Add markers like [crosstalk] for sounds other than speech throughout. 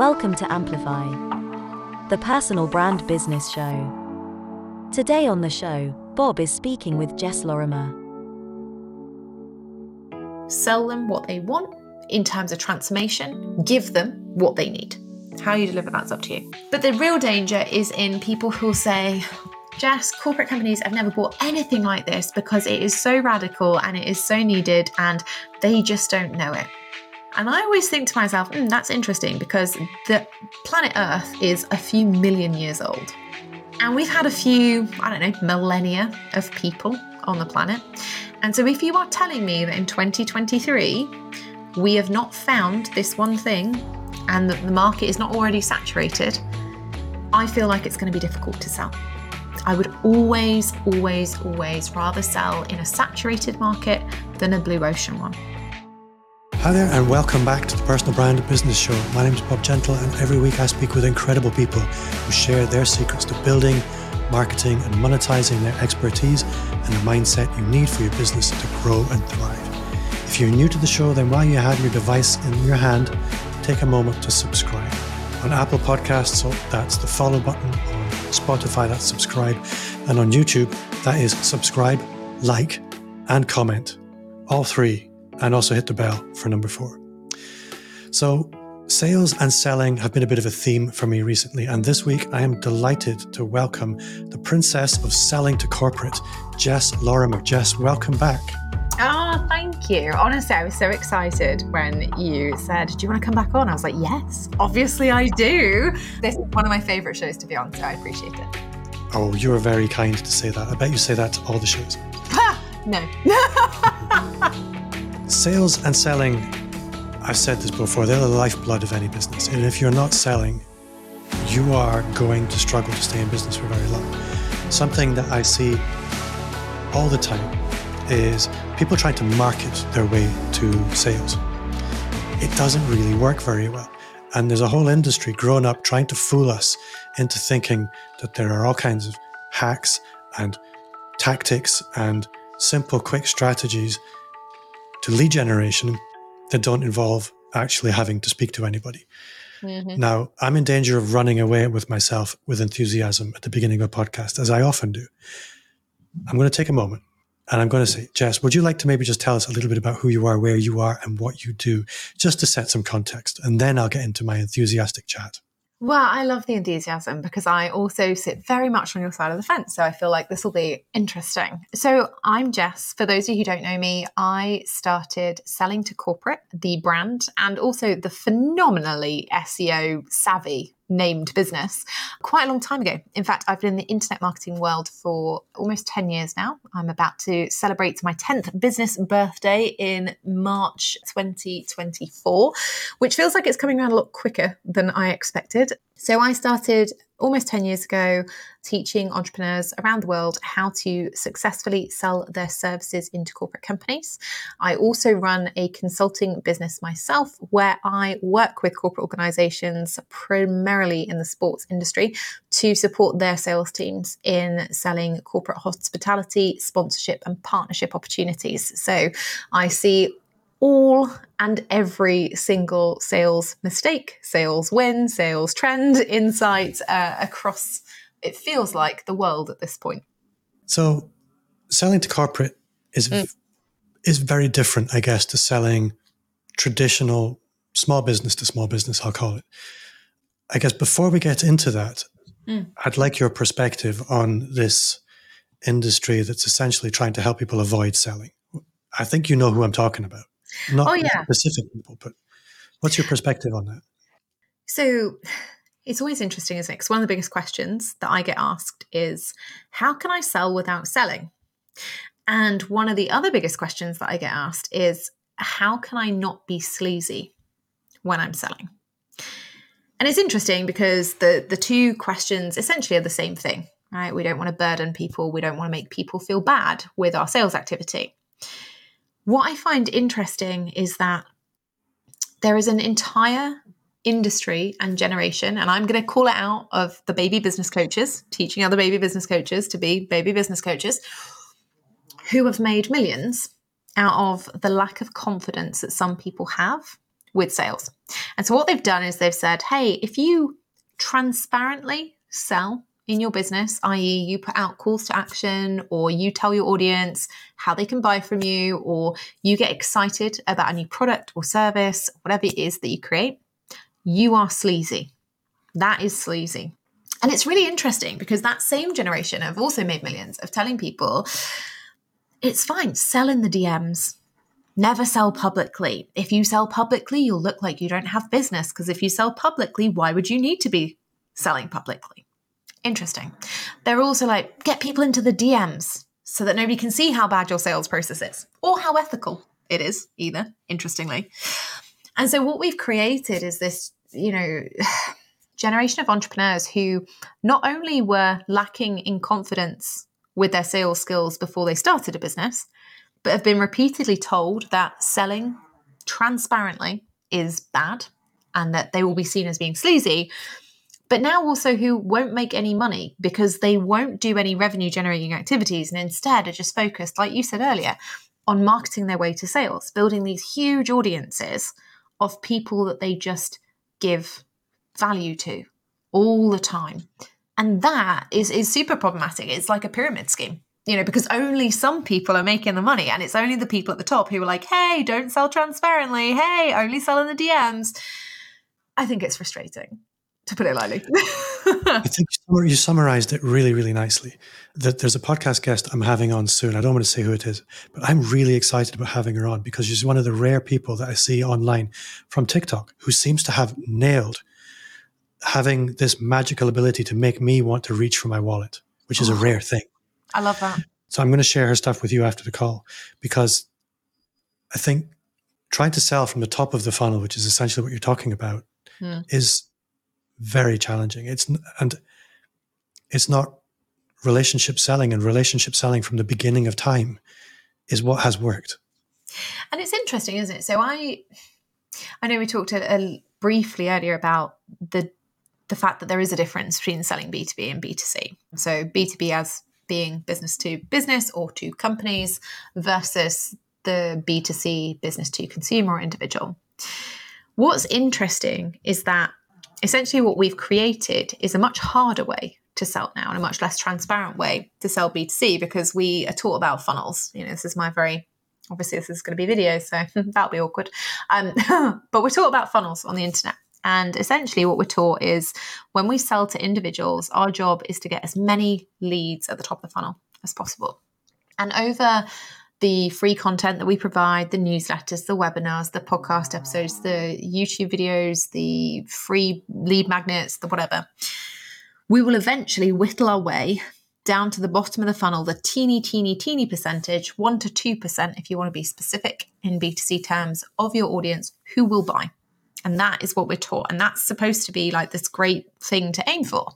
Welcome to Amplify, the personal brand business show. Today on the show, Bob is speaking with Jess Lorimer. Sell them what they want in terms of transformation, give them what they need. How you deliver that's up to you. But the real danger is in people who'll say, Jess, corporate companies have never bought anything like this because it is so radical and it is so needed and they just don't know it. And I always think to myself, mm, that's interesting because the planet Earth is a few million years old. And we've had a few, I don't know, millennia of people on the planet. And so if you are telling me that in 2023, we have not found this one thing and that the market is not already saturated, I feel like it's going to be difficult to sell. I would always, always, always rather sell in a saturated market than a blue ocean one. Hi there, and welcome back to the Personal Brand Business Show. My name is Bob Gentle, and every week I speak with incredible people who share their secrets to building, marketing, and monetizing their expertise and the mindset you need for your business to grow and thrive. If you're new to the show, then while you have your device in your hand, take a moment to subscribe. On Apple Podcasts, so that's the follow button. On Spotify, that's subscribe. And on YouTube, that is subscribe, like, and comment. All three and also hit the bell for number four. So, sales and selling have been a bit of a theme for me recently, and this week I am delighted to welcome the princess of selling to corporate, Jess Lorimer. Jess, welcome back. Oh, thank you. Honestly, I was so excited when you said, Do you want to come back on? I was like, Yes, obviously I do. This is one of my favorite shows to be on, so I appreciate it. Oh, you are very kind to say that. I bet you say that to all the shows. Ha! No. [laughs] Sales and selling, I've said this before, they're the lifeblood of any business. And if you're not selling, you are going to struggle to stay in business for very long. Something that I see all the time is people trying to market their way to sales. It doesn't really work very well. And there's a whole industry grown up trying to fool us into thinking that there are all kinds of hacks and tactics and simple, quick strategies to lead generation that don't involve actually having to speak to anybody. Mm-hmm. Now, I'm in danger of running away with myself with enthusiasm at the beginning of a podcast, as I often do. I'm going to take a moment and I'm going to say, Jess, would you like to maybe just tell us a little bit about who you are, where you are, and what you do, just to set some context? And then I'll get into my enthusiastic chat. Well, I love the enthusiasm because I also sit very much on your side of the fence. So I feel like this will be interesting. So I'm Jess. For those of you who don't know me, I started selling to corporate, the brand, and also the phenomenally SEO savvy named business quite a long time ago. In fact, I've been in the internet marketing world for almost 10 years now. I'm about to celebrate my 10th business birthday in March 2024, which feels like it's coming around a lot quicker than I expected. So I started almost 10 years ago teaching entrepreneurs around the world how to successfully sell their services into corporate companies. I also run a consulting business myself where I work with corporate organizations, primarily in the sports industry, to support their sales teams in selling corporate hospitality, sponsorship, and partnership opportunities. So I see all and every single sales mistake, sales win, sales trend, insight uh, across, it feels like, the world at this point. So, selling to corporate is, mm. is very different, I guess, to selling traditional small business to small business, I'll call it. I guess before we get into that, mm. I'd like your perspective on this industry that's essentially trying to help people avoid selling. I think you know who I'm talking about. Not oh, yeah. specific people, but what's your perspective on that? So it's always interesting, isn't it? Because one of the biggest questions that I get asked is how can I sell without selling? And one of the other biggest questions that I get asked is how can I not be sleazy when I'm selling? And it's interesting because the the two questions essentially are the same thing, right? We don't want to burden people, we don't want to make people feel bad with our sales activity. What I find interesting is that there is an entire industry and generation, and I'm going to call it out of the baby business coaches, teaching other baby business coaches to be baby business coaches, who have made millions out of the lack of confidence that some people have with sales. And so what they've done is they've said, hey, if you transparently sell in your business, i.e., you put out calls to action, or you tell your audience how they can buy from you, or you get excited about a new product or service, whatever it is that you create, you are sleazy. That is sleazy. And it's really interesting because that same generation have also made millions of telling people it's fine, sell in the DMs. Never sell publicly. If you sell publicly, you'll look like you don't have business because if you sell publicly, why would you need to be selling publicly? Interesting. They're also like, get people into the DMs so that nobody can see how bad your sales process is or how ethical it is, either, interestingly. And so, what we've created is this, you know, [sighs] generation of entrepreneurs who not only were lacking in confidence with their sales skills before they started a business, but have been repeatedly told that selling transparently is bad and that they will be seen as being sleazy but now also who won't make any money because they won't do any revenue generating activities and instead are just focused, like you said earlier, on marketing their way to sales, building these huge audiences of people that they just give value to all the time. And that is, is super problematic. It's like a pyramid scheme, you know, because only some people are making the money. And it's only the people at the top who are like, hey, don't sell transparently. Hey, only sell in the DMs. I think it's frustrating to put it lightly. [laughs] I think you summarized it really, really nicely. That there's a podcast guest I'm having on soon. I don't want to say who it is, but I'm really excited about having her on because she's one of the rare people that I see online from TikTok who seems to have nailed having this magical ability to make me want to reach for my wallet, which is oh, a rare thing. I love that. So I'm going to share her stuff with you after the call because I think trying to sell from the top of the funnel, which is essentially what you're talking about, hmm. is very challenging. It's and it's not relationship selling and relationship selling from the beginning of time is what has worked. And it's interesting, isn't it? So I I know we talked a, a briefly earlier about the the fact that there is a difference between selling B2B and B2C. So B2B as being business to business or to companies versus the B2C business to consumer or individual. What's interesting is that essentially what we've created is a much harder way to sell now and a much less transparent way to sell B2C because we are taught about funnels. You know, this is my very obviously this is going to be video, so [laughs] that'll be awkward. Um, [laughs] but we're taught about funnels on the internet. And essentially, what we're taught is when we sell to individuals, our job is to get as many leads at the top of the funnel as possible. And over the free content that we provide, the newsletters, the webinars, the podcast episodes, the YouTube videos, the free lead magnets, the whatever. We will eventually whittle our way down to the bottom of the funnel, the teeny, teeny, teeny percentage, 1% to 2%, if you want to be specific in B2C terms, of your audience who will buy. And that is what we're taught. And that's supposed to be like this great thing to aim for.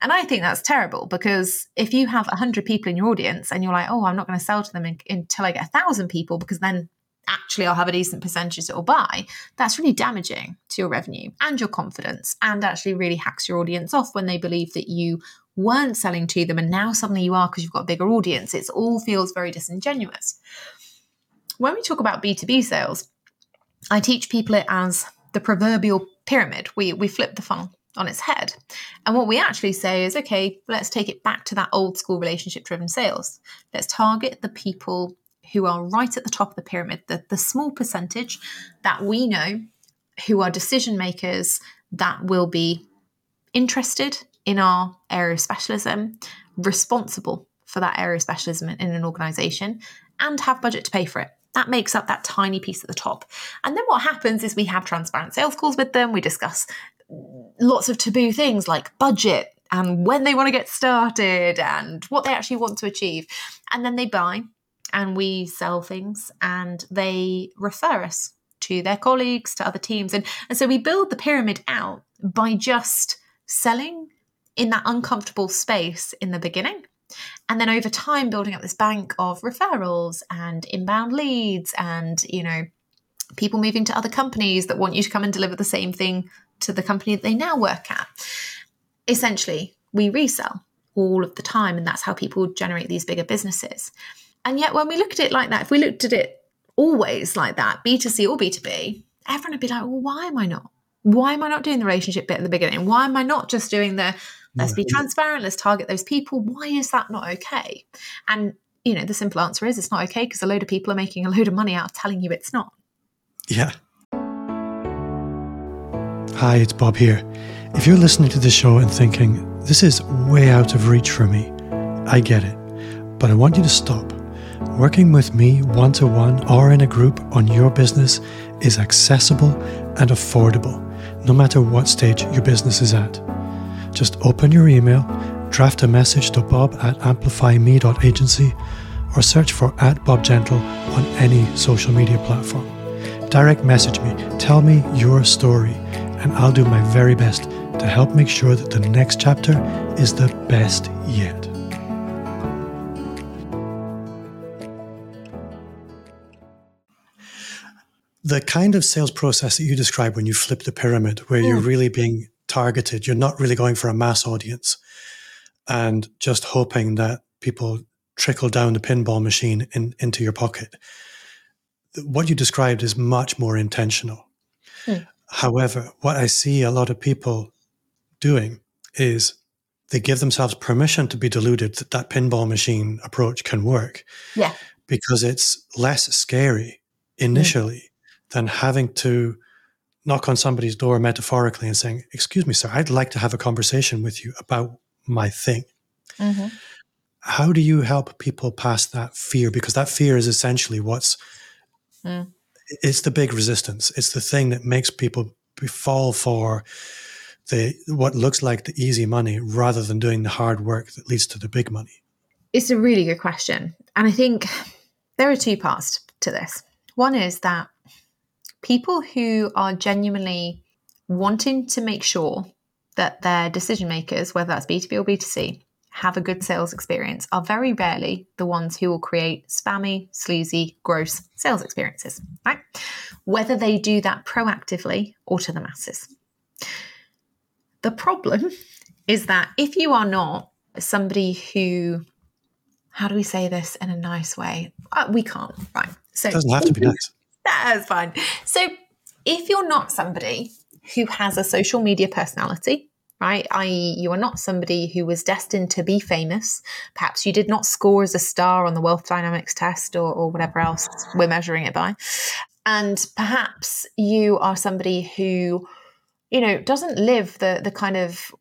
And I think that's terrible because if you have 100 people in your audience and you're like, oh, I'm not going to sell to them in, until I get a thousand people because then actually I'll have a decent percentage that will buy, that's really damaging to your revenue and your confidence and actually really hacks your audience off when they believe that you weren't selling to them and now suddenly you are because you've got a bigger audience. It all feels very disingenuous. When we talk about B2B sales, I teach people it as the proverbial pyramid. We we flip the funnel on its head. And what we actually say is, okay, let's take it back to that old school relationship driven sales. Let's target the people who are right at the top of the pyramid, the, the small percentage that we know who are decision makers that will be interested in our area of specialism, responsible for that area of specialism in an organization, and have budget to pay for it. That makes up that tiny piece at the top. And then what happens is we have transparent sales calls with them. We discuss lots of taboo things like budget and when they want to get started and what they actually want to achieve. And then they buy and we sell things and they refer us to their colleagues, to other teams. And, and so we build the pyramid out by just selling in that uncomfortable space in the beginning and then over time building up this bank of referrals and inbound leads and you know people moving to other companies that want you to come and deliver the same thing to the company that they now work at essentially we resell all of the time and that's how people generate these bigger businesses and yet when we look at it like that if we looked at it always like that b2c or b2b everyone would be like, well, why am I not? Why am I not doing the relationship bit at the beginning? Why am I not just doing the let's be transparent, let's target those people? Why is that not okay? And you know, the simple answer is it's not okay because a load of people are making a load of money out of telling you it's not. Yeah. Hi, it's Bob here. If you're listening to the show and thinking, this is way out of reach for me, I get it. But I want you to stop. Working with me one to one or in a group on your business is accessible and affordable, no matter what stage your business is at. Just open your email, draft a message to bob at amplifyme.agency, or search for at Bob Gentle on any social media platform. Direct message me, tell me your story, and I'll do my very best to help make sure that the next chapter is the best yet. The kind of sales process that you describe when you flip the pyramid, where you're really being targeted, you're not really going for a mass audience and just hoping that people trickle down the pinball machine in, into your pocket. What you described is much more intentional. Hmm. However, what I see a lot of people doing is they give themselves permission to be deluded that that pinball machine approach can work. Yeah. Because it's less scary initially mm. than having to knock on somebody's door metaphorically and saying, Excuse me, sir, I'd like to have a conversation with you about my thing. Mm-hmm. How do you help people pass that fear? Because that fear is essentially what's mm. it's the big resistance. It's the thing that makes people fall for the what looks like the easy money rather than doing the hard work that leads to the big money. It's a really good question. And I think there are two parts to this. One is that people who are genuinely wanting to make sure that their decision makers, whether that's B2B or B2C, have a good sales experience are very rarely the ones who will create spammy, sleazy, gross sales experiences, right? Whether they do that proactively or to the masses. The problem is that if you are not somebody who, how do we say this in a nice way? Uh, we can't, right? So it doesn't have to be nice. That's fine. So if you're not somebody who has a social media personality, right? I.e., you are not somebody who was destined to be famous. Perhaps you did not score as a star on the Wealth Dynamics test or, or whatever else we're measuring it by. And perhaps you are somebody who, you know, doesn't live the the kind of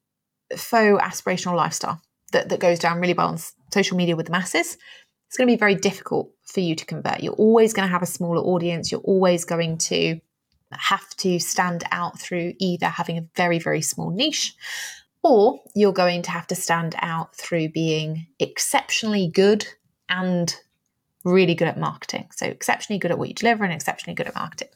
faux aspirational lifestyle that, that goes down really well on social media with the masses. It's going to be very difficult for you to convert. You're always going to have a smaller audience. You're always going to have to stand out through either having a very, very small niche or you're going to have to stand out through being exceptionally good and really good at marketing. So, exceptionally good at what you deliver and exceptionally good at marketing.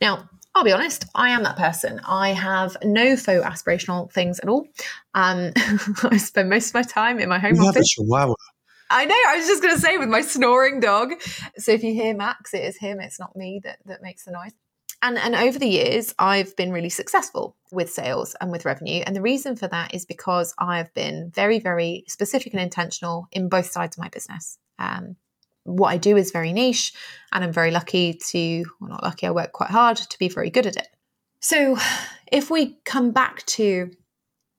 Now, I'll be honest, I am that person. I have no faux aspirational things at all. Um, [laughs] I spend most of my time in my home you office. Have a chihuahua. I know. I was just going to say with my snoring dog. So if you hear Max, it is him. It's not me that that makes the noise. And, and over the years, I've been really successful with sales and with revenue. And the reason for that is because I've been very, very specific and intentional in both sides of my business. Um, what I do is very niche, and I'm very lucky to, well, not lucky, I work quite hard to be very good at it. So if we come back to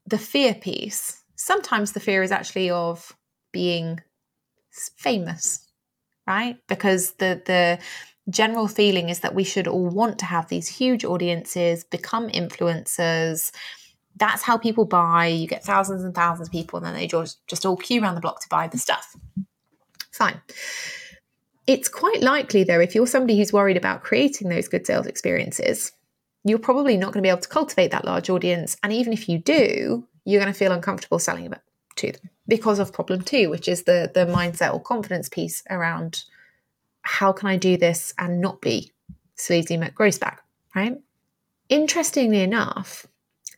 the fear piece, sometimes the fear is actually of being famous, right? Because the, the, general feeling is that we should all want to have these huge audiences, become influencers. That's how people buy. You get thousands and thousands of people, and then they just, just all queue around the block to buy the stuff. Fine. It's quite likely, though, if you're somebody who's worried about creating those good sales experiences, you're probably not going to be able to cultivate that large audience. And even if you do, you're going to feel uncomfortable selling it to them because of problem two, which is the the mindset or confidence piece around how can I do this and not be sleazy McGrosebag, right? Interestingly enough,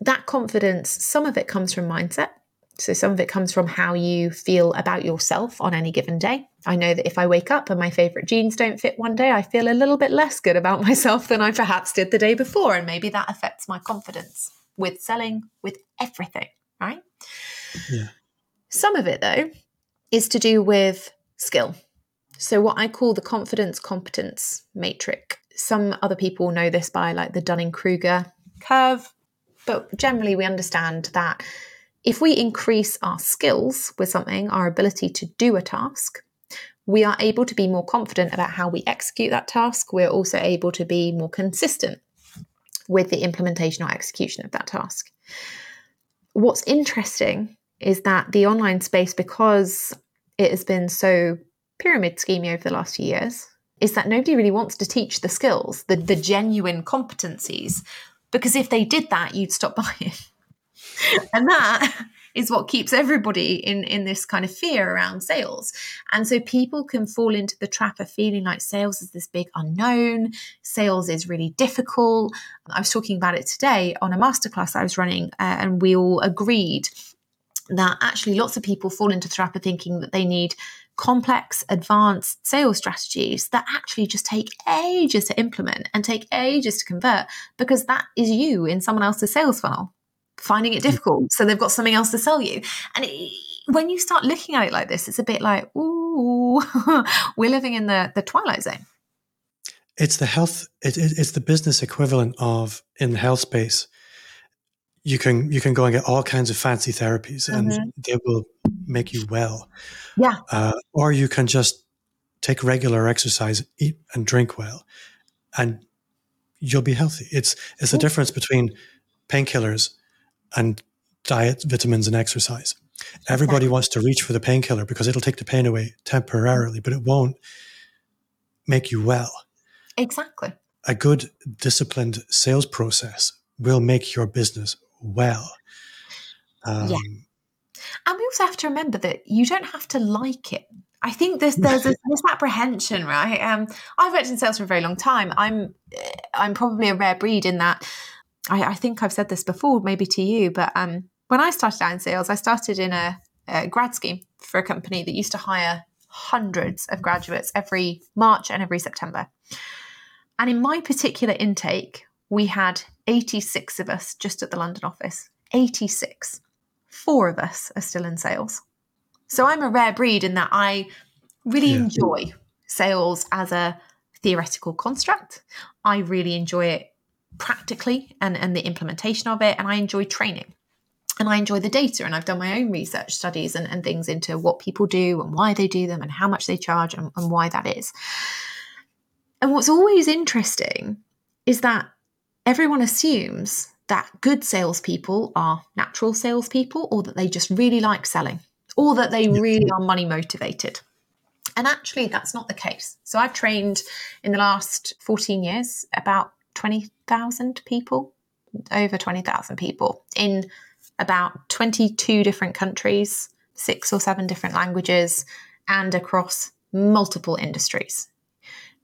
that confidence, some of it comes from mindset. So some of it comes from how you feel about yourself on any given day. I know that if I wake up and my favorite jeans don't fit one day, I feel a little bit less good about [laughs] myself than I perhaps did the day before. And maybe that affects my confidence with selling, with everything, right? Yeah. Some of it, though, is to do with skill. So, what I call the confidence competence matrix. some other people know this by like the Dunning Kruger curve, but generally we understand that if we increase our skills with something, our ability to do a task, we are able to be more confident about how we execute that task. We're also able to be more consistent with the implementation or execution of that task. What's interesting is that the online space, because it has been so pyramid schemey over the last few years, is that nobody really wants to teach the skills, the, the genuine competencies, because if they did that, you'd stop [laughs] buying. and that is what keeps everybody in in this kind of fear around sales and so people can fall into the trap of feeling like sales is this big unknown sales is really difficult i was talking about it today on a masterclass i was running uh, and we all agreed that actually lots of people fall into the trap of thinking that they need complex, advanced sales strategies that actually just take ages to implement and take ages to convert because that is you in someone else's sales funnel finding it difficult. So they've got something else to sell you. And it, when you start looking at it like this, it's a bit like, ooh, [laughs] we're living in the, the twilight zone. It's the health, it, it, it's the business equivalent of in the health space. You can you can go and get all kinds of fancy therapies, and mm-hmm. they will make you well. Yeah. Uh, or you can just take regular exercise, eat and drink well, and you'll be healthy. It's it's the difference between painkillers and diet, vitamins, and exercise. Everybody wants to reach for the painkiller because it'll take the pain away temporarily, but it won't make you well. Exactly. A good disciplined sales process will make your business well. Um, yeah. And we also have to remember that you don't have to like it. I think there's there's this [laughs] misapprehension, right? Um, I've worked in sales for a very long time. I'm I'm probably a rare breed in that I, I, think I've said this before, maybe to you, but um, when I started out in sales, I started in a, a grad scheme for a company that used to hire hundreds of graduates every March and every September. And in my particular intake, we had 86 of us just at the London office. 86. Four of us are still in sales. So I'm a rare breed in that I really yeah. enjoy sales as a theoretical construct. I really enjoy it practically and, and the implementation of it. And I enjoy training and I enjoy the data. And I've done my own research studies and, and things into what people do and why they do them and how much they charge and, and why that is. And what's always interesting is that everyone assumes that good salespeople are natural salespeople or that they just really like selling or that they really are money motivated. And actually, that's not the case. So I've trained in the last 14 years about 20,000 people, over 20,000 people in about 22 different countries, six or seven different languages, and across multiple industries.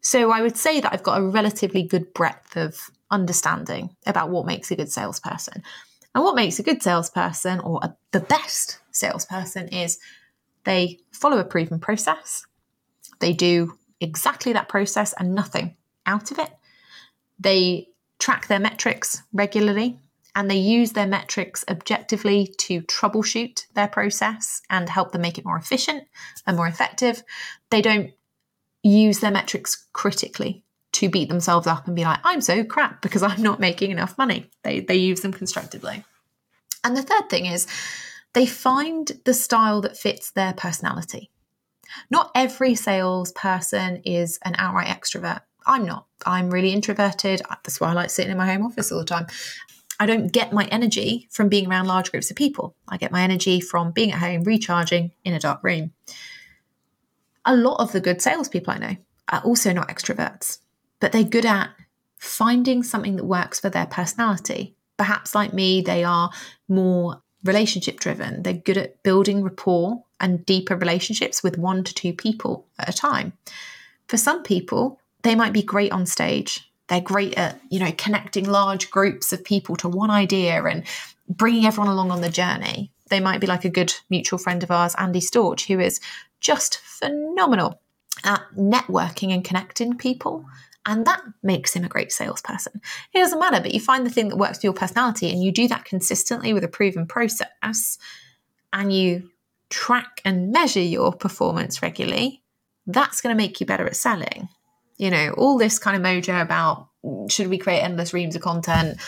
So I would say that I've got a relatively good breadth of understanding about what makes a good salesperson. And what makes a good salesperson or a, the best salesperson is they follow a proven process. They do exactly that process and nothing out of it. They track their metrics regularly and they use their metrics objectively to troubleshoot their process and help them make it more efficient and more effective. They don't use their metrics critically to beat themselves up and be like, I'm so crap because I'm not making enough money. They, they use them constructively. And the third thing is they find the style that fits their personality. Not every salesperson is an outright extrovert. I'm not. I'm really introverted. That's why I like sitting in my home office all the time. I don't get my energy from being around large groups of people. I get my energy from being at home, recharging in a dark room. A lot of the good salespeople I know are also not extroverts, but they're good at finding something that works for their personality. Perhaps, like me, they are more relationship driven. They're good at building rapport and deeper relationships with one to two people at a time. For some people, they might be great on stage. They're great at, you know, connecting large groups of people to one idea and bringing everyone along on the journey. They might be like a good mutual friend of ours, Andy Storch, who is just phenomenal at networking and connecting people. And that makes him a great salesperson. It doesn't matter, but you find the thing that works for your personality and you do that consistently with a proven process and you track and measure your performance regularly, that's going to make you better at selling You know, all this kind of mojo about mm, should we create endless reams of content?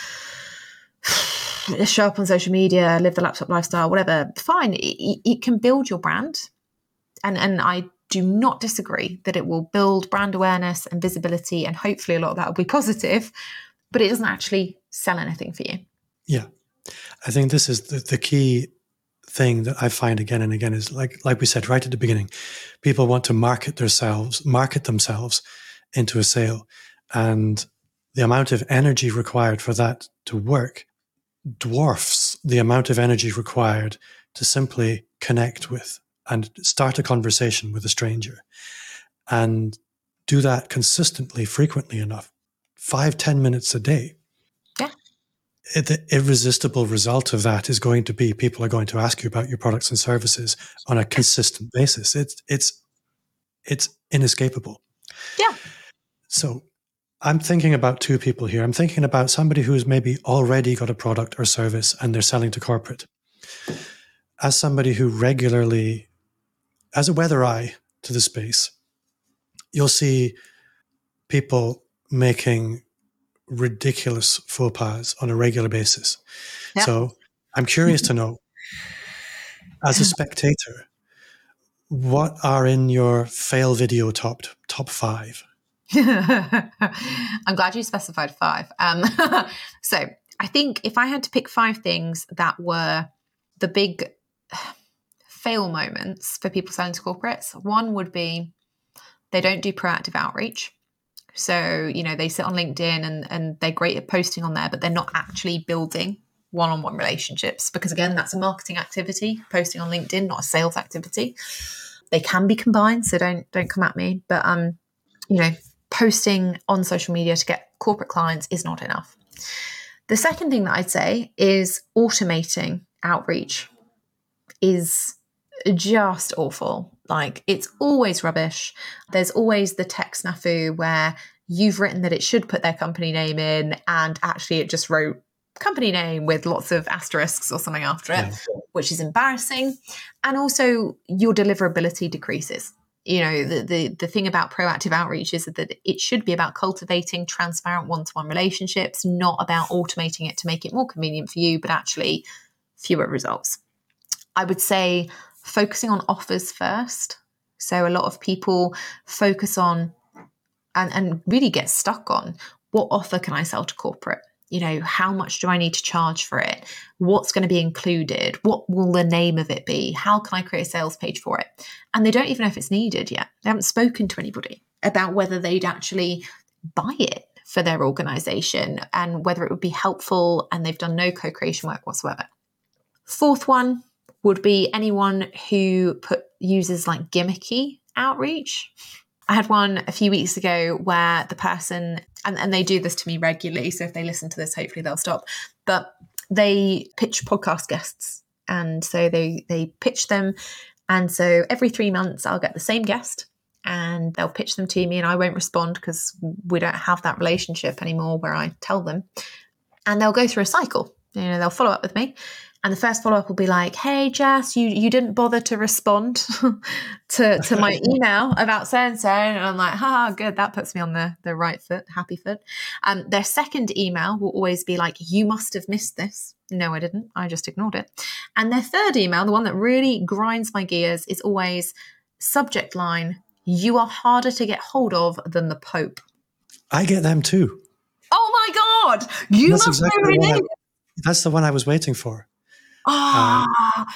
[sighs] show up on social media, live the laptop lifestyle, whatever. Fine, it, it can build your brand, and and I do not disagree that it will build brand awareness and visibility, and hopefully a lot of that will be [laughs] positive, but it doesn't actually sell anything for you. Yeah, I think this is the, the key thing that I find again and again is like like we said right at the beginning, people want to market themselves, market themselves into a sale, and the amount of energy required for that to work dwarfs the amount of energy required to simply connect with and start a conversation with a stranger and do that consistently, frequently enough, five ten minutes a day. Yeah. The irresistible result of that is going to be people are going to ask you about your products and services on a consistent basis. It's it's it's inescapable. Yeah. So I'm thinking about two people here. I'm thinking about somebody who's maybe already got a product or service and they're selling to corporate. As somebody who regularly, as a weather eye to the space, you'll see people making ridiculous faux pas on a regular basis. Yeah. So I'm curious to know, [laughs] as a spectator, what are in your fail video top top five? [laughs] I'm glad you specified five. Um, [laughs] so I think if I had to pick five things that were the big fail moments for people selling to corporates, one would be they don't do proactive outreach. So, you know, they sit on LinkedIn and, and they're great at posting on there, but they're not actually building one on one relationships because, again, that's a marketing activity, posting on LinkedIn, not a sales activity. They can be combined, so don't don't come at me. But um, you know, posting on social media to get corporate clients is not enough. The second thing that I'd say is automating outreach is just awful. Like it's always rubbish. There's always the tech snafu where you've written that it should put their company name in and actually it just wrote company name with lots of asterisks or something after it, yeah. which is embarrassing. And also your deliverability decreases you know the, the the thing about proactive outreach is that it should be about cultivating transparent one-to-one relationships not about automating it to make it more convenient for you but actually fewer results i would say focusing on offers first so a lot of people focus on and, and really get stuck on what offer can i sell to corporate you know, how much do I need to charge for it? What's going to be included? What will the name of it be? How can I create a sales page for it? And they don't even know if it's needed yet. They haven't spoken to anybody about whether they'd actually buy it for their organization and whether it would be helpful. And they've done no co creation work whatsoever. Fourth one would be anyone who put uses like gimmicky outreach. I had one a few weeks ago where the person, and, and they do this to me regularly. So if they listen to this, hopefully they'll stop. But they pitch podcast guests. And so they they pitch them. And so every three months I'll get the same guest and they'll pitch them to me and I won't respond because we don't have that relationship anymore where I tell them. And they'll go through a cycle. You know, they'll follow up with me and the first follow up will be like, "Hey, Jess, you you didn't bother to respond [laughs] to to my [laughs] email about so and so," and I'm like, "Ha, good. That puts me on the the right foot, happy foot." Um, their second email will always be like, "You must have missed this." No, I didn't. I just ignored it. And their third email, the one that really grinds my gears, is always subject line: "You are harder to get hold of than the Pope." I get them too. Oh my god! You that's must exactly know. That's the one I was waiting for. Ah, um,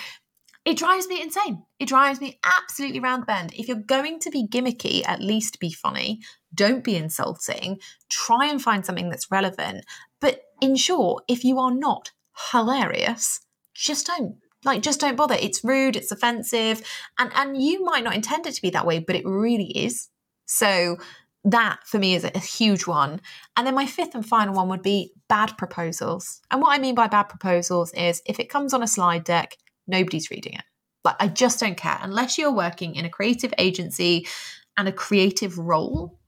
it drives me insane. It drives me absolutely round the bend. If you're going to be gimmicky, at least be funny. Don't be insulting. Try and find something that's relevant. But short, if you are not hilarious, just don't. Like, just don't bother. It's rude, it's offensive, and, and you might not intend it to be that way, but it really is. So that for me is a, huge one. And then my fifth and final one would be bad proposals. And what I mean by bad proposals is if it comes on a slide deck, nobody's reading it. Like, I just don't care. Unless you're working in a creative agency and a creative role,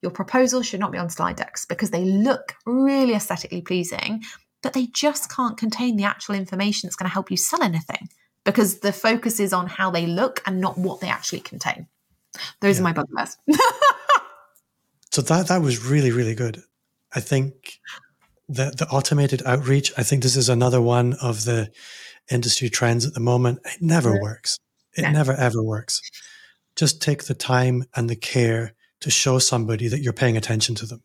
your proposal should not be on slide decks because they look really aesthetically pleasing, but they just can't contain the actual information that's going to help you sell anything because the focus is on how they look and not what they actually contain. Those yeah. are my bugbears. [laughs] So that that was really really good. I think the the automated outreach. I think this is another one of the industry trends at the moment. It never works. It Yeah. never ever works. Just take the time and the care to show somebody that you're paying attention to them.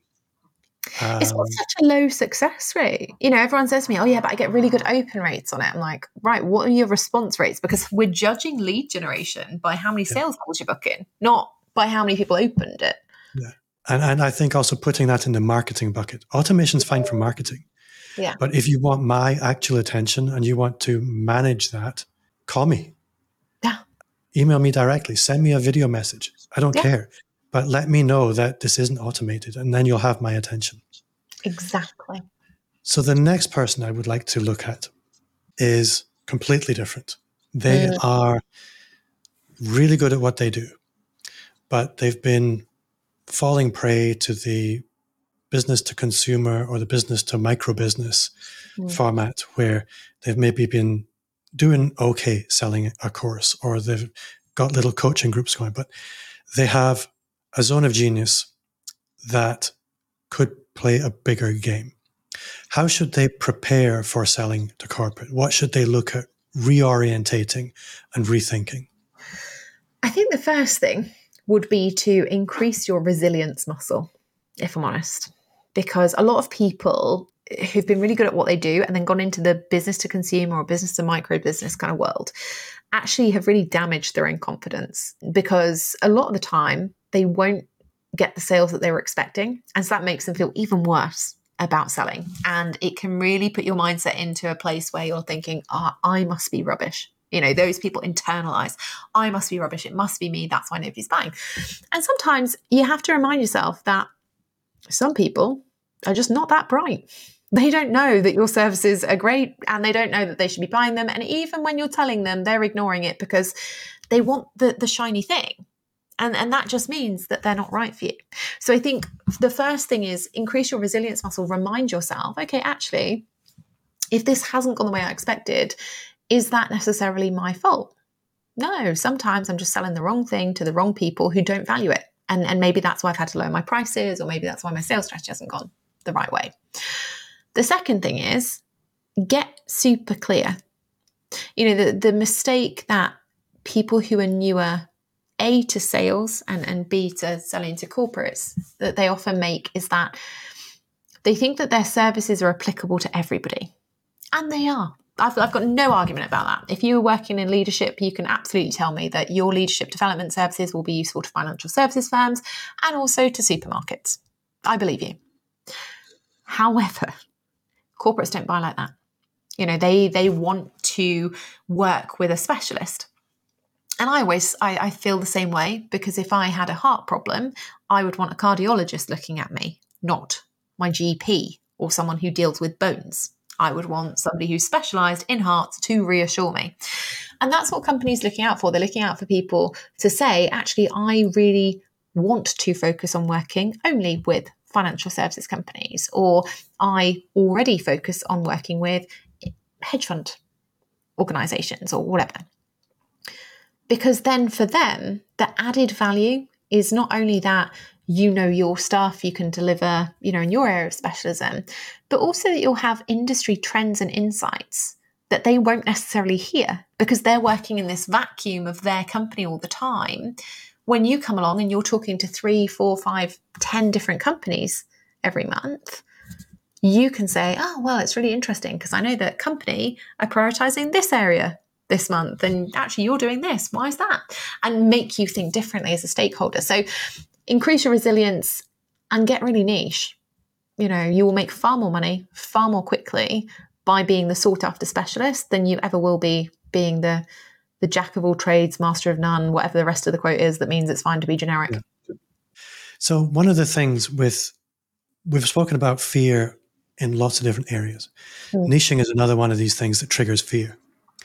It's got Um, such a low success rate. You know, everyone says to me, "Oh yeah, but I get really good open rates on it." I'm like, "Right, what are your response rates?" Because we're judging lead generation by how many Yeah. sales calls you book in, not by how many people opened it. And, and I think also putting that in the marketing bucket. Automation's fine for marketing. Yeah. But if you want my actual attention and you want to manage that, call me. Yeah. Email me directly. Send me a video message. I don't Yeah. care. But let me know that this isn't automated and then you'll have my attention. Exactly. So the next person I would like to look at is completely different. They Mm. are really good at what they do, but they've been falling prey to the business to consumer or the business to micro business Mm. format where they've maybe been doing okay selling a course or they've got little coaching groups going, but they have a zone of genius that could play a bigger game. How should they prepare for selling to corporate? What should they look at reorientating and rethinking? I think the first thing would be to increase your resilience muscle, if I'm honest, because a lot of people who've been really good at what they do and then gone into the business to consumer or business to micro business kind of world actually have really damaged their own confidence because a lot of the time they won't get the sales that they were expecting. And so that makes them feel even worse about selling. And it can really put your mindset into a place where you're thinking, oh, I must be rubbish. You know, those people internalize, I must be rubbish. It must be me. That's why nobody's buying. And sometimes you have to remind yourself that some people are just not that bright. They don't know that your services are great and they don't know that they should be buying them. And even when you're telling them, they're ignoring it because they want the, the shiny thing. And, and that just means that they're not right for you. So I think the first thing is increase your resilience muscle. Remind yourself, okay, actually, if this hasn't gone the way I expected, is that necessarily my fault? No, sometimes I'm just selling the wrong thing to the wrong people who don't value it. And, and maybe that's why I've had to lower my prices, or maybe that's why my sales strategy hasn't gone the right way. The second thing is get super clear. You know, the, the mistake that people who are newer, A, to sales and, and B, to selling to corporates, that they often make is that they think that their services are applicable to everybody. And they are. I've, I've got no argument about that. If you are working in leadership, you can absolutely tell me that your leadership development services will be useful to financial services firms and also to supermarkets. I believe you. However, corporates don't buy like that. You know, they they want to work with a specialist. And I always I, I feel the same way because if I had a heart problem, I would want a cardiologist looking at me, not my GP or someone who deals with bones. I would want somebody who's specialized in hearts to reassure me. And that's what companies looking out for. They're looking out for people to say, actually, I really want to focus on working only with financial services companies, or I already focus on working with hedge fund organizations or whatever. Because then for them, the added value is not only that you know your stuff, you can deliver, you know, in your area of specialism, but also that you'll have industry trends and insights that they won't necessarily hear because they're working in this vacuum of their company all the time. When you come along and you're talking to three, four, five, ten different companies every month, you can say, oh, well, it's really interesting because I know that company are prioritizing this area this month and actually you're doing this. Why is that? And make you think differently as a stakeholder. So increase your resilience and get really niche. You know, you will make far more money far more quickly by being the sought after specialist than you ever will be being the the jack of all trades, master of none, whatever the rest of the quote is that means it's fine to be generic. Yeah. So one of the things with we've spoken about fear in lots of different areas. Mm. Niching is another one of these things that triggers fear.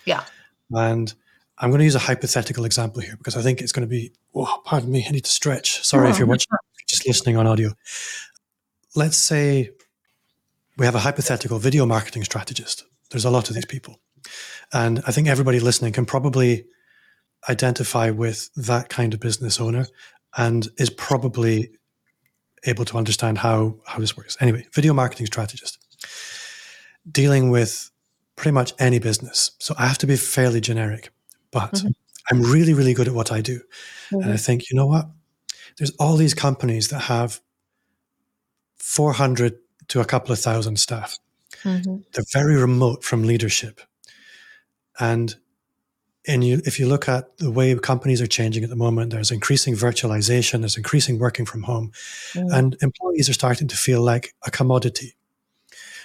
Yeah. And I'm going to use a hypothetical example here because I think it's going to be, oh, pardon me, I need to stretch. Sorry if you're watching, just listening on audio. Let's say we have a hypothetical video marketing strategist. There's a lot of these people. And I think everybody listening can probably identify with that kind of business owner and is probably able to understand how how this works. Anyway, video marketing strategist dealing with pretty much any business. So I have to be fairly generic, but mm-hmm. I'm really really good at what I do, mm-hmm. and I mm-hmm. think you know what? There's all these companies that have 400 to a couple of thousand staff. Mm-hmm. They're very remote from leadership, and and you, if you look at the way companies are changing at the moment, there's increasing virtualization, there's increasing working from home, mm. and employees are starting to feel like a commodity.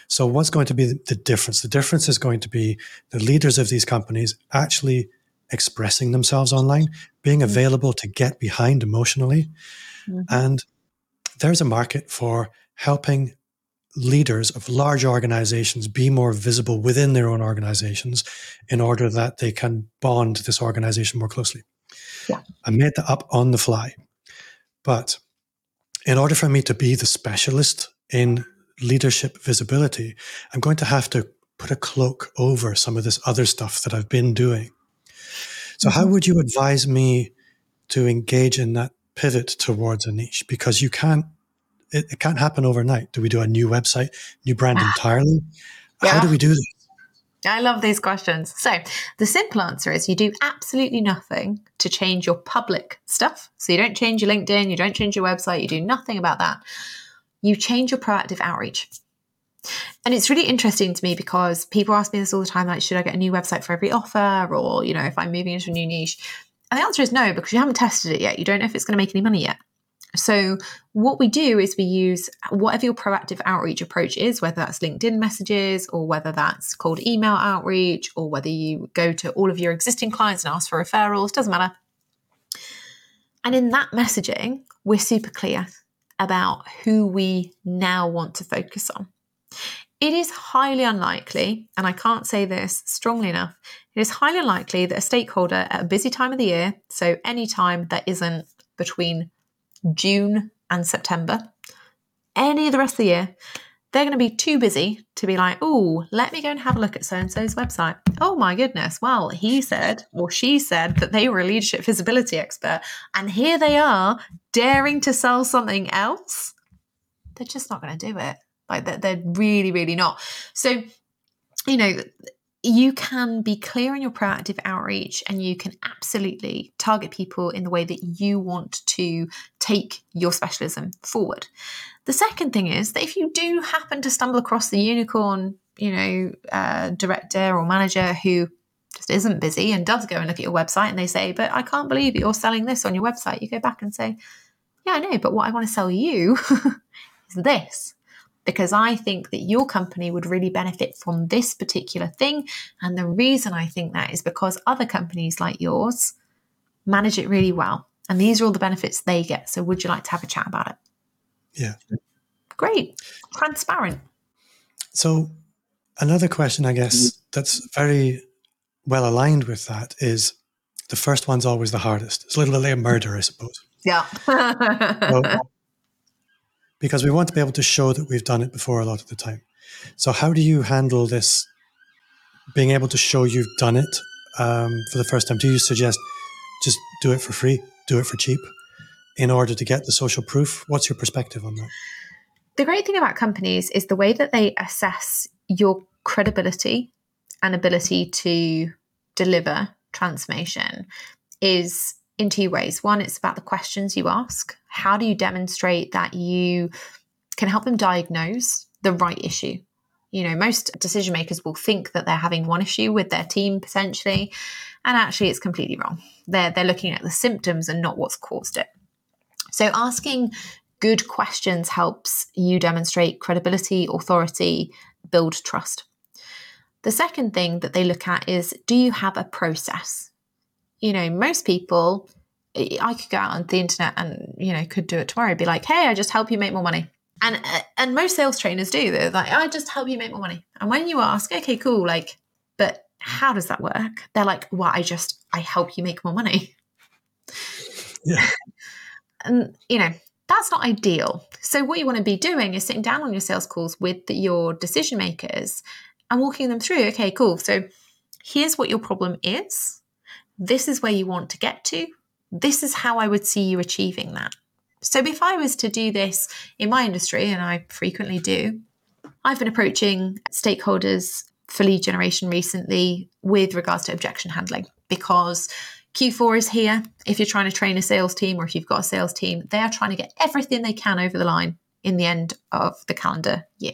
So, what's going to be the difference? The difference is going to be the leaders of these companies actually expressing themselves online, being mm. available to get behind emotionally. Mm-hmm. And there's a market for helping leaders of large organizations be more visible within their own organizations in order that they can bond this organization more closely. Yeah. I made that up on the fly. But in order for me to be the specialist in leadership visibility, I'm going to have to put a cloak over some of this other stuff that I've been doing. So, mm-hmm. how would you advise me to engage in that pivot towards a niche? Because you can't it, it, can't happen overnight. Do we do a new website, new brand [sighs] entirely? Yeah. How do we do this? I love these questions. So, the simple answer is you do absolutely nothing to change your public stuff. So, you don't change your LinkedIn, you don't change your website, you do nothing about that. You change your proactive outreach. And it's really interesting to me because people ask me this all the time like, should I get a new website for every offer? Or, you know, if I'm moving into a new niche? And the answer is no, because you haven't tested it yet. You don't know if it's going to make any money yet. So, what we do is we use whatever your proactive outreach approach is, whether that's LinkedIn messages or whether that's cold email outreach or whether you go to all of your existing clients and ask for referrals, doesn't matter. And in that messaging, we're super clear about who we now want to focus on. It is highly unlikely, and I can't say this strongly enough, it is highly unlikely that a stakeholder at a busy time of the year, so any time that isn't between June and September, any of the rest of the year, they're going to be too busy to be like, oh, let me go and have a look at so and so's website. Oh my goodness. Well, he said or she said that they were a leadership visibility expert. And here they are daring to sell something else. They're just not going to do it. Like, they're, they're really, really not. So, you know, you can be clear in your proactive outreach and you can absolutely target people in the way that you want to take your specialism forward. The second thing is that if you do happen to stumble across the unicorn, you know, uh, director or manager who just isn't busy and does go and look at your website and they say, But I can't believe you're selling this on your website, you go back and say, Yeah, I know, but what I want to sell you [laughs] is this because I think that your company would really benefit from this particular thing. And the reason I think that is because other companies like yours manage it really well. And these are all the benefits they get. So, would you like to have a chat about it? Yeah. Great. Transparent. So, another question, I guess, mm-hmm. that's very well aligned with that is the first one's always the hardest. It's a little bit like a murder, I suppose. Yeah. [laughs] so, because we want to be able to show that we've done it before a lot of the time. So, how do you handle this? Being able to show you've done it um, for the first time. Do you suggest just do it for free, do it for cheap, in order to get the social proof? What's your perspective on that? The great thing about companies is the way that they assess your credibility and ability to deliver transformation is in two ways. One, it's about the questions you ask. How do you demonstrate that you can help them diagnose the right issue? You know, most decision makers will think that they're having one issue with their team potentially, and actually it's completely wrong. They're they're looking at the symptoms and not what's caused it. So asking good questions helps you demonstrate credibility, authority, build trust. The second thing that they look at is do you have a process? You know, most people, I could go out on the internet and, you know, could do it tomorrow, be like, hey, I just help you make more money. And, uh, and most sales trainers do. They're like, I just help you make more money. And when you ask, okay, cool, like, but how does that work? They're like, well, I just, I help you make more money. Yeah. [laughs] and, you know, that's not ideal. So, what you want to be doing is sitting down on your sales calls with the, your decision makers and walking them through, okay, cool. So, here's what your problem is this is where you want to get to. This is how I would see you achieving that. So if I was to do this in my industry, and I frequently do, I've been approaching stakeholders for lead generation recently with regards to objection handling because Q4 is here. If you're trying to train a sales team or if you've got a sales team, they are trying to get everything they can over the line in the end of the calendar year.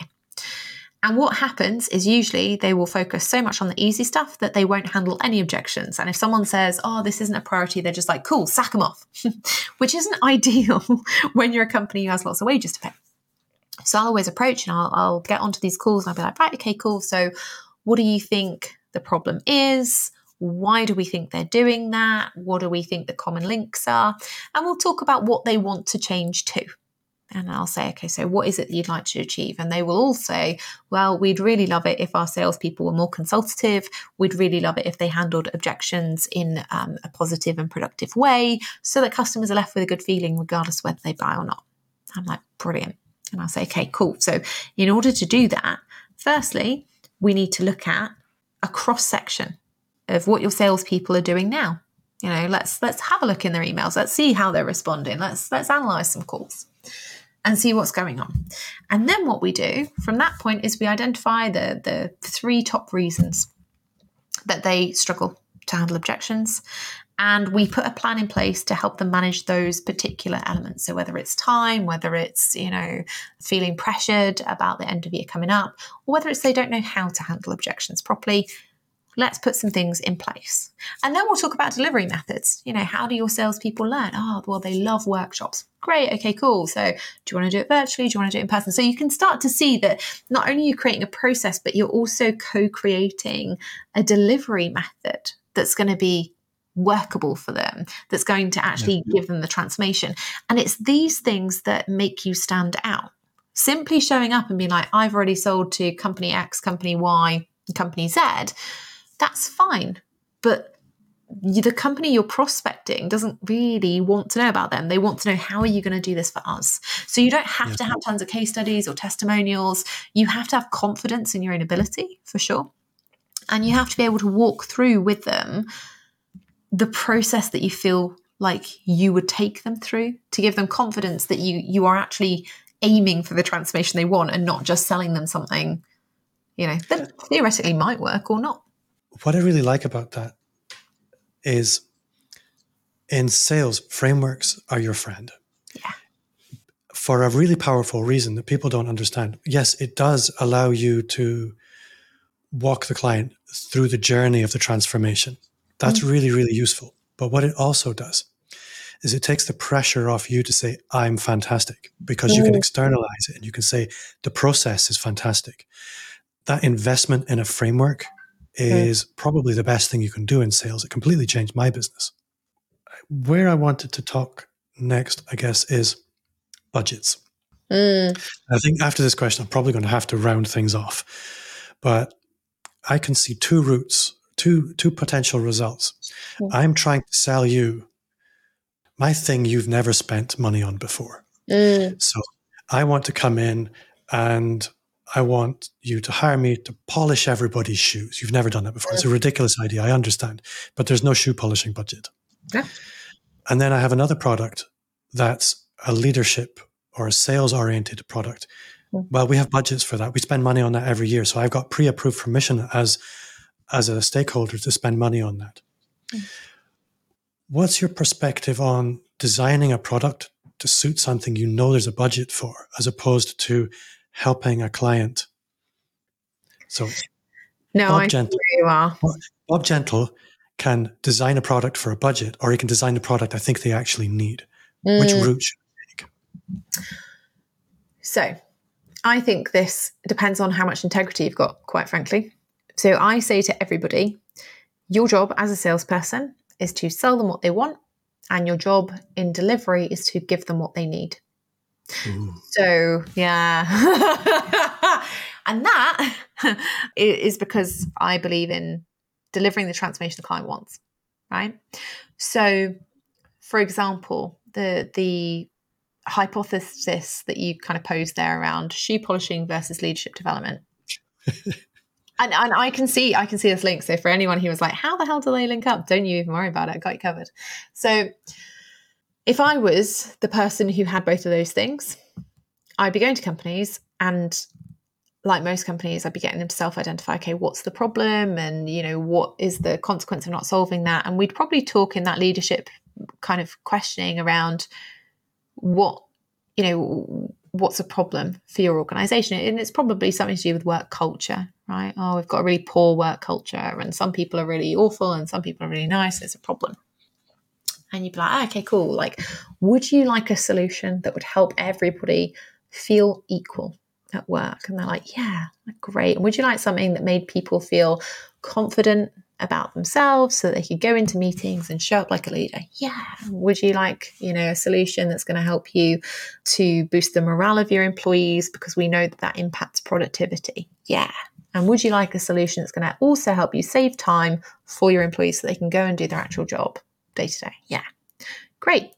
And what happens is usually they will focus so much on the easy stuff that they won't handle any objections. And if someone says, oh, this isn't a priority, they're just like, cool, sack them off, [laughs] which isn't ideal [laughs] when you're a company who has lots of wages to pay. So I'll always approach and I'll, I'll get onto these calls and I'll be like, right, okay, cool. So what do you think the problem is? Why do we think they're doing that? What do we think the common links are? And we'll talk about what they want to change to and I'll say, okay, so what is it you'd like to achieve? And they will all say, well, we'd really love it if our salespeople were more consultative. We'd really love it if they handled objections in um, a positive and productive way so that customers are left with a good feeling regardless whether they buy or not. I'm like, brilliant. And I'll say, okay, cool. So in order to do that, firstly, we need to look at a cross section of what your salespeople are doing now. You know, let's let's have a look in their emails. Let's see how they're responding. Let's let's analyze some calls and see what's going on. And then what we do from that point is we identify the, the three top reasons that they struggle to handle objections. And we put a plan in place to help them manage those particular elements. So whether it's time, whether it's, you know, feeling pressured about the end of year coming up, or whether it's they don't know how to handle objections properly, let's put some things in place. And then we'll talk about delivery methods. You know, how do your salespeople learn? Oh, well, they love workshops. Great. Okay, cool. So do you want to do it virtually? Do you want to do it in person? So you can start to see that not only are you creating a process, but you're also co-creating a delivery method that's going to be workable for them, that's going to actually yeah. give them the transformation. And it's these things that make you stand out. Simply showing up and being like, I've already sold to company X, company Y, company Z that's fine. But the company you're prospecting doesn't really want to know about them. They want to know how are you going to do this for us. So you don't have yeah. to have tons of case studies or testimonials. You have to have confidence in your own ability for sure. And you have to be able to walk through with them the process that you feel like you would take them through to give them confidence that you you are actually aiming for the transformation they want and not just selling them something you know that theoretically might work or not what I really like about that is in sales, frameworks are your friend. Yeah. For a really powerful reason that people don't understand. Yes, it does allow you to walk the client through the journey of the transformation. That's mm. really, really useful. But what it also does is it takes the pressure off you to say, I'm fantastic, because mm. you can externalize it and you can say, the process is fantastic. That investment in a framework is mm. probably the best thing you can do in sales. It completely changed my business. Where I wanted to talk next, I guess, is budgets. Mm. I think after this question, I'm probably going to have to round things off. But I can see two routes, two two potential results. Mm. I'm trying to sell you my thing you've never spent money on before. Mm. So I want to come in and I want you to hire me to polish everybody's shoes. You've never done that before. It's a ridiculous idea. I understand, but there's no shoe polishing budget. Yeah. And then I have another product that's a leadership or a sales oriented product. Mm. Well, we have budgets for that. We spend money on that every year. So I've got pre approved permission as, as a stakeholder to spend money on that. Mm. What's your perspective on designing a product to suit something you know there's a budget for, as opposed to helping a client. So, no, Bob I Gentle, you are. Bob Gentle can design a product for a budget, or he can design the product I think they actually need. Mm. Which route should I take? So, I think this depends on how much integrity you've got, quite frankly. So, I say to everybody, your job as a salesperson is to sell them what they want, and your job in delivery is to give them what they need. So, yeah. [laughs] and that [laughs] is because I believe in delivering the transformation the client wants, right? So, for example, the the hypothesis that you kind of posed there around shoe polishing versus leadership development. [laughs] and, and I can see I can see this link. So for anyone who was like, how the hell do they link up? Don't you even worry about it. I got you covered. So If I was the person who had both of those things, I'd be going to companies and like most companies, I'd be getting them to self-identify, okay, what's the problem? And, you know, what is the consequence of not solving that? And we'd probably talk in that leadership kind of questioning around what, you know, what's a problem for your organization? And it's probably something to do with work culture, right? Oh, we've got a really poor work culture and some people are really awful and some people are really nice. It's a problem. And you'd be like, oh, okay, cool. Like, would you like a solution that would help everybody feel equal at work? And they're like, yeah, great. And would you like something that made people feel confident about themselves so they could go into meetings and show up like a leader? Yeah. Would you like, you know, a solution that's going to help you to boost the morale of your employees because we know that that impacts productivity? Yeah. And would you like a solution that's going to also help you save time for your employees so they can go and do their actual job day to day? Yeah. Great.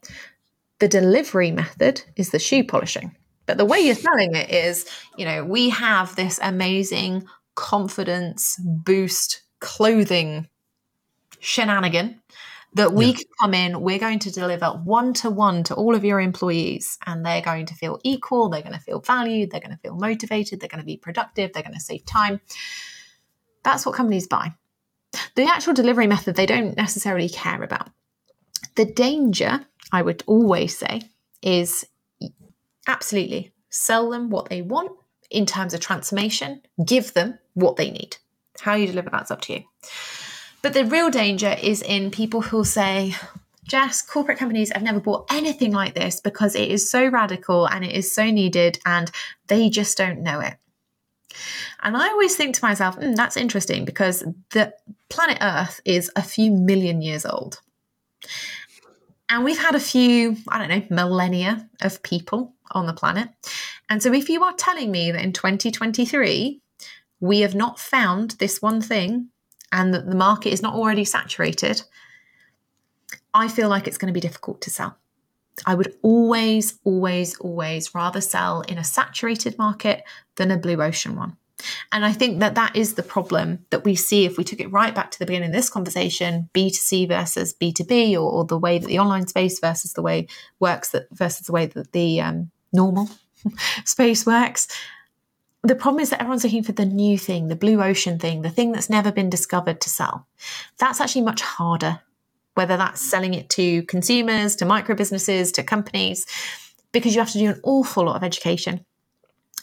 The delivery method is the shoe polishing. But the way you're selling it is, you know, we have this amazing confidence boost clothing shenanigan that we yeah. can come in, we're going to deliver one to one to all of your employees, and they're going to feel equal, they're going to feel valued, they're going to feel motivated, they're going to be productive, they're going to save time. That's what companies buy. The actual delivery method, they don't necessarily care about. The danger, I would always say, is Absolutely. Sell them what they want in terms of transformation, give them what they need. How you deliver that's up to you. But the real danger is in people who'll say, Jess, corporate companies have never bought anything like this because it is so radical and it is so needed and they just don't know it. And I always think to myself, mm, that's interesting because the planet Earth is a few million years old. And we've had a few, I don't know, millennia of people on the planet. And so if you are telling me that in 2023, we have not found this one thing and that the market is not already saturated, I feel like it's going to be difficult to sell. I would always, always, always rather sell in a saturated market than a blue ocean one. And I think that that is the problem that we see if we took it right back to the beginning of this conversation B2C versus B2B, or, or the way that the online space versus the way works that versus the way that the um, normal [laughs] space works. The problem is that everyone's looking for the new thing, the blue ocean thing, the thing that's never been discovered to sell. That's actually much harder, whether that's selling it to consumers, to micro businesses, to companies, because you have to do an awful lot of education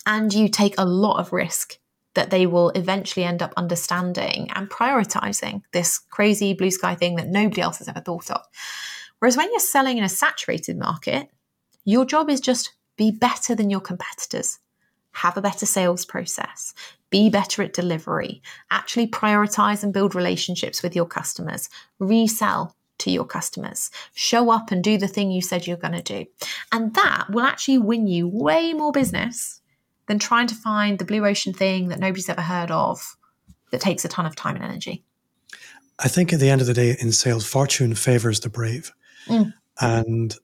and you take a lot of risk that they will eventually end up understanding and prioritizing this crazy blue sky thing that nobody else has ever thought of. Whereas when you're selling in a saturated market, your job is just be better than your competitors, have a better sales process, be better at delivery, actually prioritize and build relationships with your customers, resell to your customers, show up and do the thing you said you're going to do. And that will actually win you way more business than trying to find the blue ocean thing that nobody's ever heard of that takes a ton of time and energy. I think at the end of the day, in sales, fortune favors the brave. Mm. And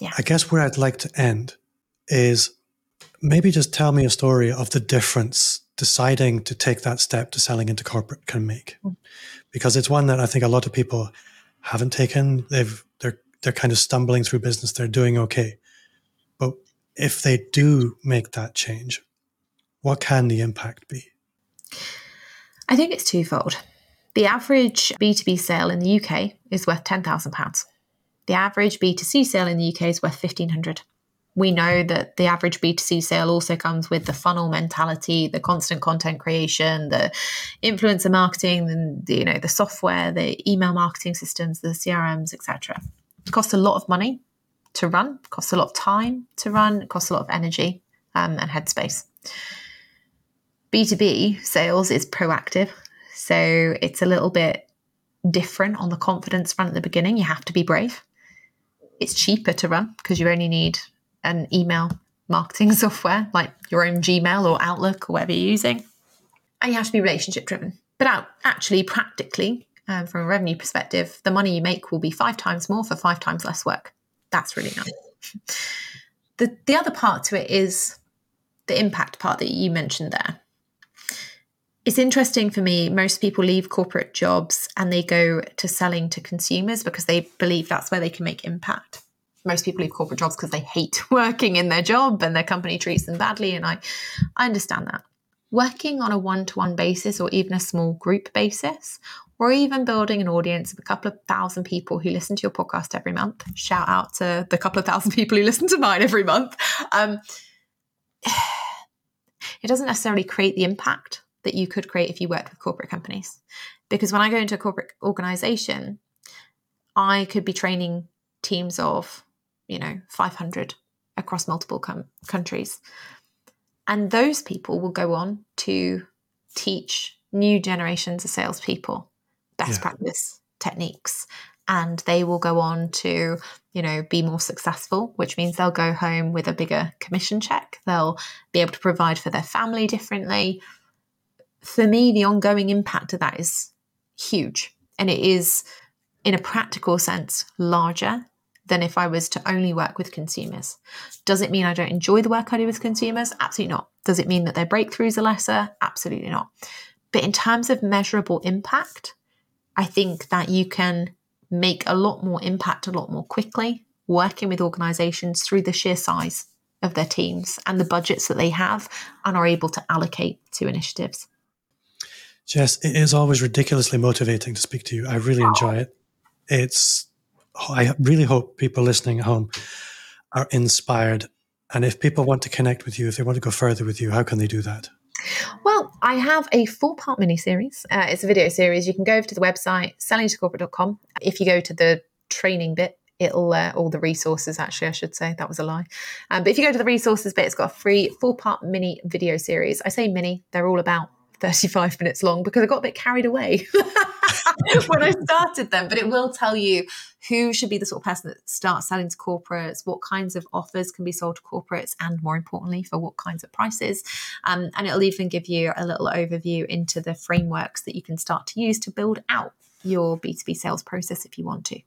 yeah. I guess where I'd like to end is maybe just tell me a story of the difference deciding to take that step to selling into corporate can make. Mm. Because it's one that I think a lot of people haven't taken. They've they're they're kind of stumbling through business. They're doing okay if they do make that change, what can the impact be? I think it's twofold. The average B2B sale in the UK is worth £10,000. The average B2C sale in the UK is worth 1500 we know that the average B2C sale also comes with the funnel mentality, the constant content creation, the influencer marketing, and you know the software, the email marketing systems, the CRMs, etc. It costs a lot of money to run, costs a lot of time to run, costs a lot of energy um, and headspace. B2B sales is proactive. So it's a little bit different on the confidence front at the beginning. You have to be brave. It's cheaper to run because you only need an email marketing [laughs] software like your own Gmail or Outlook or whatever you're using. And you have to be relationship driven. But out, actually, practically, um, from a revenue perspective, the money you make will be five times more for five times less work that's really nice. The the other part to it is the impact part that you mentioned there. It's interesting for me. Most people leave corporate jobs and they go to selling to consumers because they believe that's where they can make impact. most people leave corporate jobs because they hate [laughs] working in their job and their company treats them badly. And I, I understand that. Working on a one to one basis or even a small group basis, or even building an audience of a couple of thousand people who listen to your podcast every month. Shout out to the couple of thousand [laughs] people who listen to mine every month. Um, [sighs] it doesn't necessarily create the impact that you could create if you worked with corporate companies. Because when I go into a corporate organization, I could be training teams of, you know, 500 across multiple com- countries. And those people will go on to teach new generations of salespeople best yeah. practice techniques. And they will go on to, you know, be more successful, which means they'll go home with a bigger commission check. They'll be able to provide for their family differently. For me, the ongoing impact of that is huge. And it is, in a practical sense, larger than if I was to only work with consumers. Does it mean I don't enjoy the work I do with consumers? Absolutely not. Does it mean that their breakthroughs are lesser? Absolutely not. But in terms of measurable impact, I think that you can make a lot more impact a lot more quickly working with organizations through the sheer size of their teams and the budgets that they have and are able to allocate to initiatives. Jess, it is always ridiculously motivating to speak to you. I really enjoy it. It's I really hope people listening at home are inspired. And if people want to connect with you, if they want to go further with you, how can they do that? Well, I have a four part mini series. Uh, it's a video series. You can go over to the website, sellingtocorporate.com. If you go to the training bit, it'll uh, all the resources actually i should say that was a lie um, but if you go to the resources bit it's got a free four part mini video series i say mini they're all about 35 minutes long because I got a bit carried away [laughs] when I started them. But it will tell you who should be the sort of person that starts selling to corporates, what kinds of offers can be sold to corporates, and more importantly, for what kinds of prices. Um, and it'll even give you a little overview into the frameworks that you can start to use to build out your B2B sales process if you want to.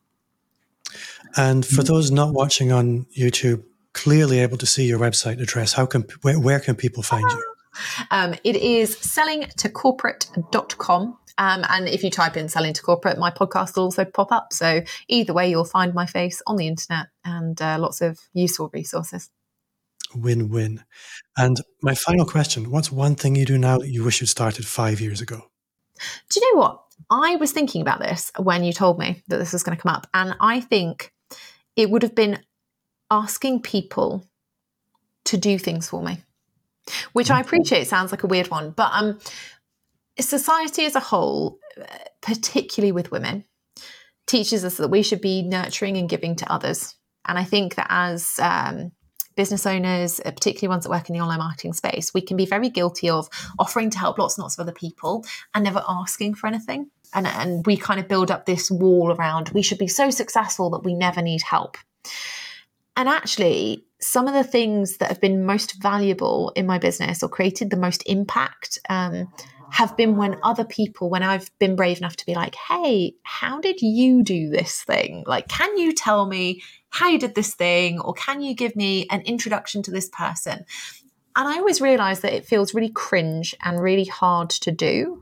And for those not watching on YouTube, clearly able to see your website address, how can where, where can people find you? Um, it is sellingtocorporate.com. Um, and if you type in selling to corporate, my podcast will also pop up. So either way, you'll find my face on the internet and uh, lots of useful resources. Win win. And my final question What's one thing you do now that you wish you'd started five years ago? Do you know what? I was thinking about this when you told me that this was going to come up. And I think it would have been asking people to do things for me which I appreciate sounds like a weird one, but um, society as a whole, particularly with women, teaches us that we should be nurturing and giving to others. And I think that as um, business owners, uh, particularly ones that work in the online marketing space, we can be very guilty of offering to help lots and lots of other people and never asking for anything. And, and we kind of build up this wall around we should be so successful that we never need help. And actually, some of the things that have been most valuable in my business or created the most impact um, have been when other people, when I've been brave enough to be like, hey, how did you do this thing? Like, can you tell me how you did this thing? Or can you give me an introduction to this person? And I always realize that it feels really cringe and really hard to do.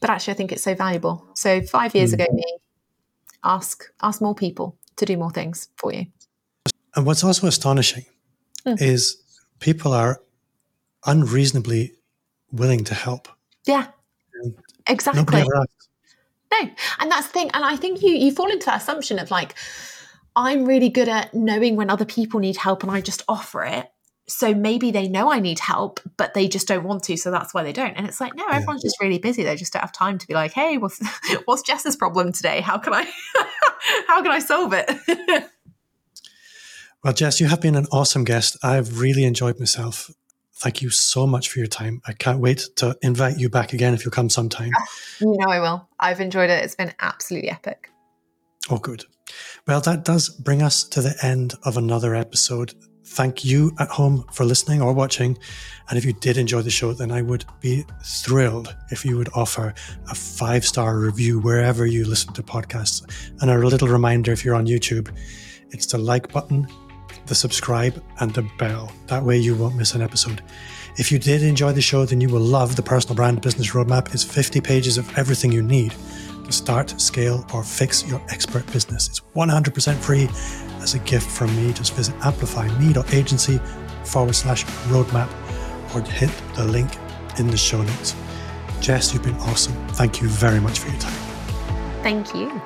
But actually, I think it's so valuable. So, five years mm. ago, me, ask ask more people to do more things for you. And what's also astonishing mm. is people are unreasonably willing to help. Yeah, exactly. No, and that's the thing. And I think you you fall into that assumption of like, I'm really good at knowing when other people need help, and I just offer it. So maybe they know I need help, but they just don't want to, so that's why they don't. And it's like, no, everyone's yeah. just really busy. They just don't have time to be like, hey, what's [laughs] what's Jess's problem today? How can I [laughs] how can I solve it? [laughs] Well, Jess, you have been an awesome guest. I've really enjoyed myself. Thank you so much for your time. I can't wait to invite you back again if you'll come sometime. [laughs] You know I will. I've enjoyed it. It's been absolutely epic. Oh, good. Well, that does bring us to the end of another episode. Thank you at home for listening or watching. And if you did enjoy the show, then I would be thrilled if you would offer a five star review wherever you listen to podcasts. And a little reminder if you're on YouTube, it's the like button the subscribe, and the bell. That way you won't miss an episode. If you did enjoy the show, then you will love the Personal Brand Business Roadmap. It's 50 pages of everything you need to start, scale, or fix your expert business. It's 100% free as a gift from me. Just visit amplifyme.agency forward slash roadmap or hit the link in the show notes. Jess, you've been awesome. Thank you very much for your time. Thank you.